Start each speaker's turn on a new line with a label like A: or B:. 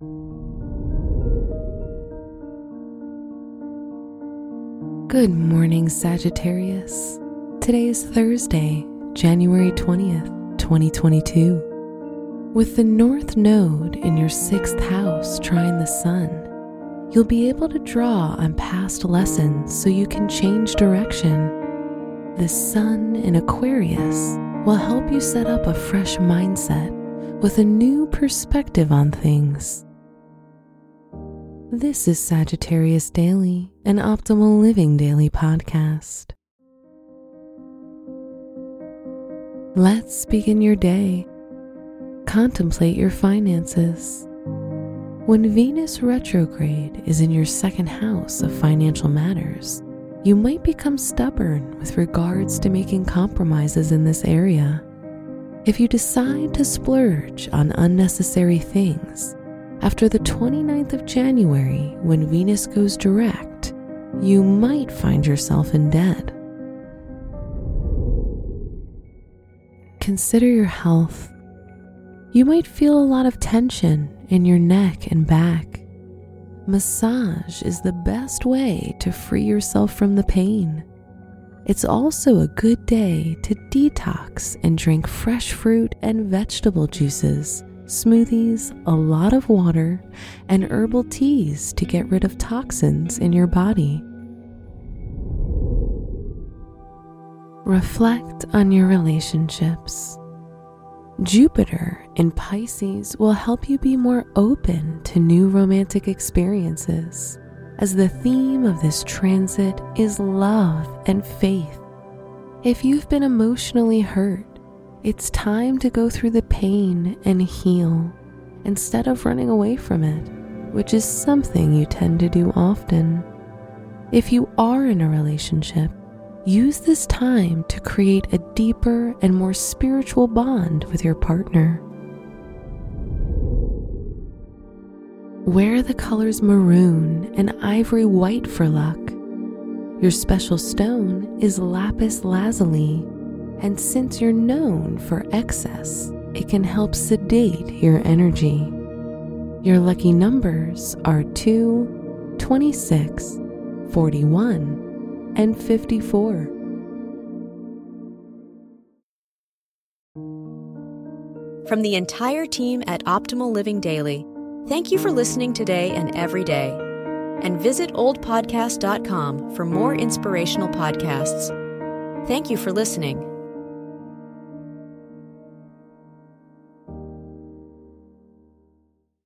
A: Good morning, Sagittarius. Today is Thursday, January 20th, 2022. With the North Node in your sixth house trine the Sun, you'll be able to draw on past lessons so you can change direction. The Sun in Aquarius will help you set up a fresh mindset with a new perspective on things. This is Sagittarius Daily, an optimal living daily podcast. Let's begin your day. Contemplate your finances. When Venus retrograde is in your second house of financial matters, you might become stubborn with regards to making compromises in this area. If you decide to splurge on unnecessary things, after the 29th of January, when Venus goes direct, you might find yourself in debt. Consider your health. You might feel a lot of tension in your neck and back. Massage is the best way to free yourself from the pain. It's also a good day to detox and drink fresh fruit and vegetable juices smoothies, a lot of water, and herbal teas to get rid of toxins in your body. Reflect on your relationships. Jupiter in Pisces will help you be more open to new romantic experiences, as the theme of this transit is love and faith. If you've been emotionally hurt, it's time to go through the pain and heal instead of running away from it, which is something you tend to do often. If you are in a relationship, use this time to create a deeper and more spiritual bond with your partner. Wear the colors maroon and ivory white for luck. Your special stone is lapis lazuli and since you're known for excess, it can help sedate your energy. Your lucky numbers are 2, 26, 41, and 54.
B: From the entire team at Optimal Living Daily, thank you for listening today and every day. And visit oldpodcast.com for more inspirational podcasts. Thank you for listening.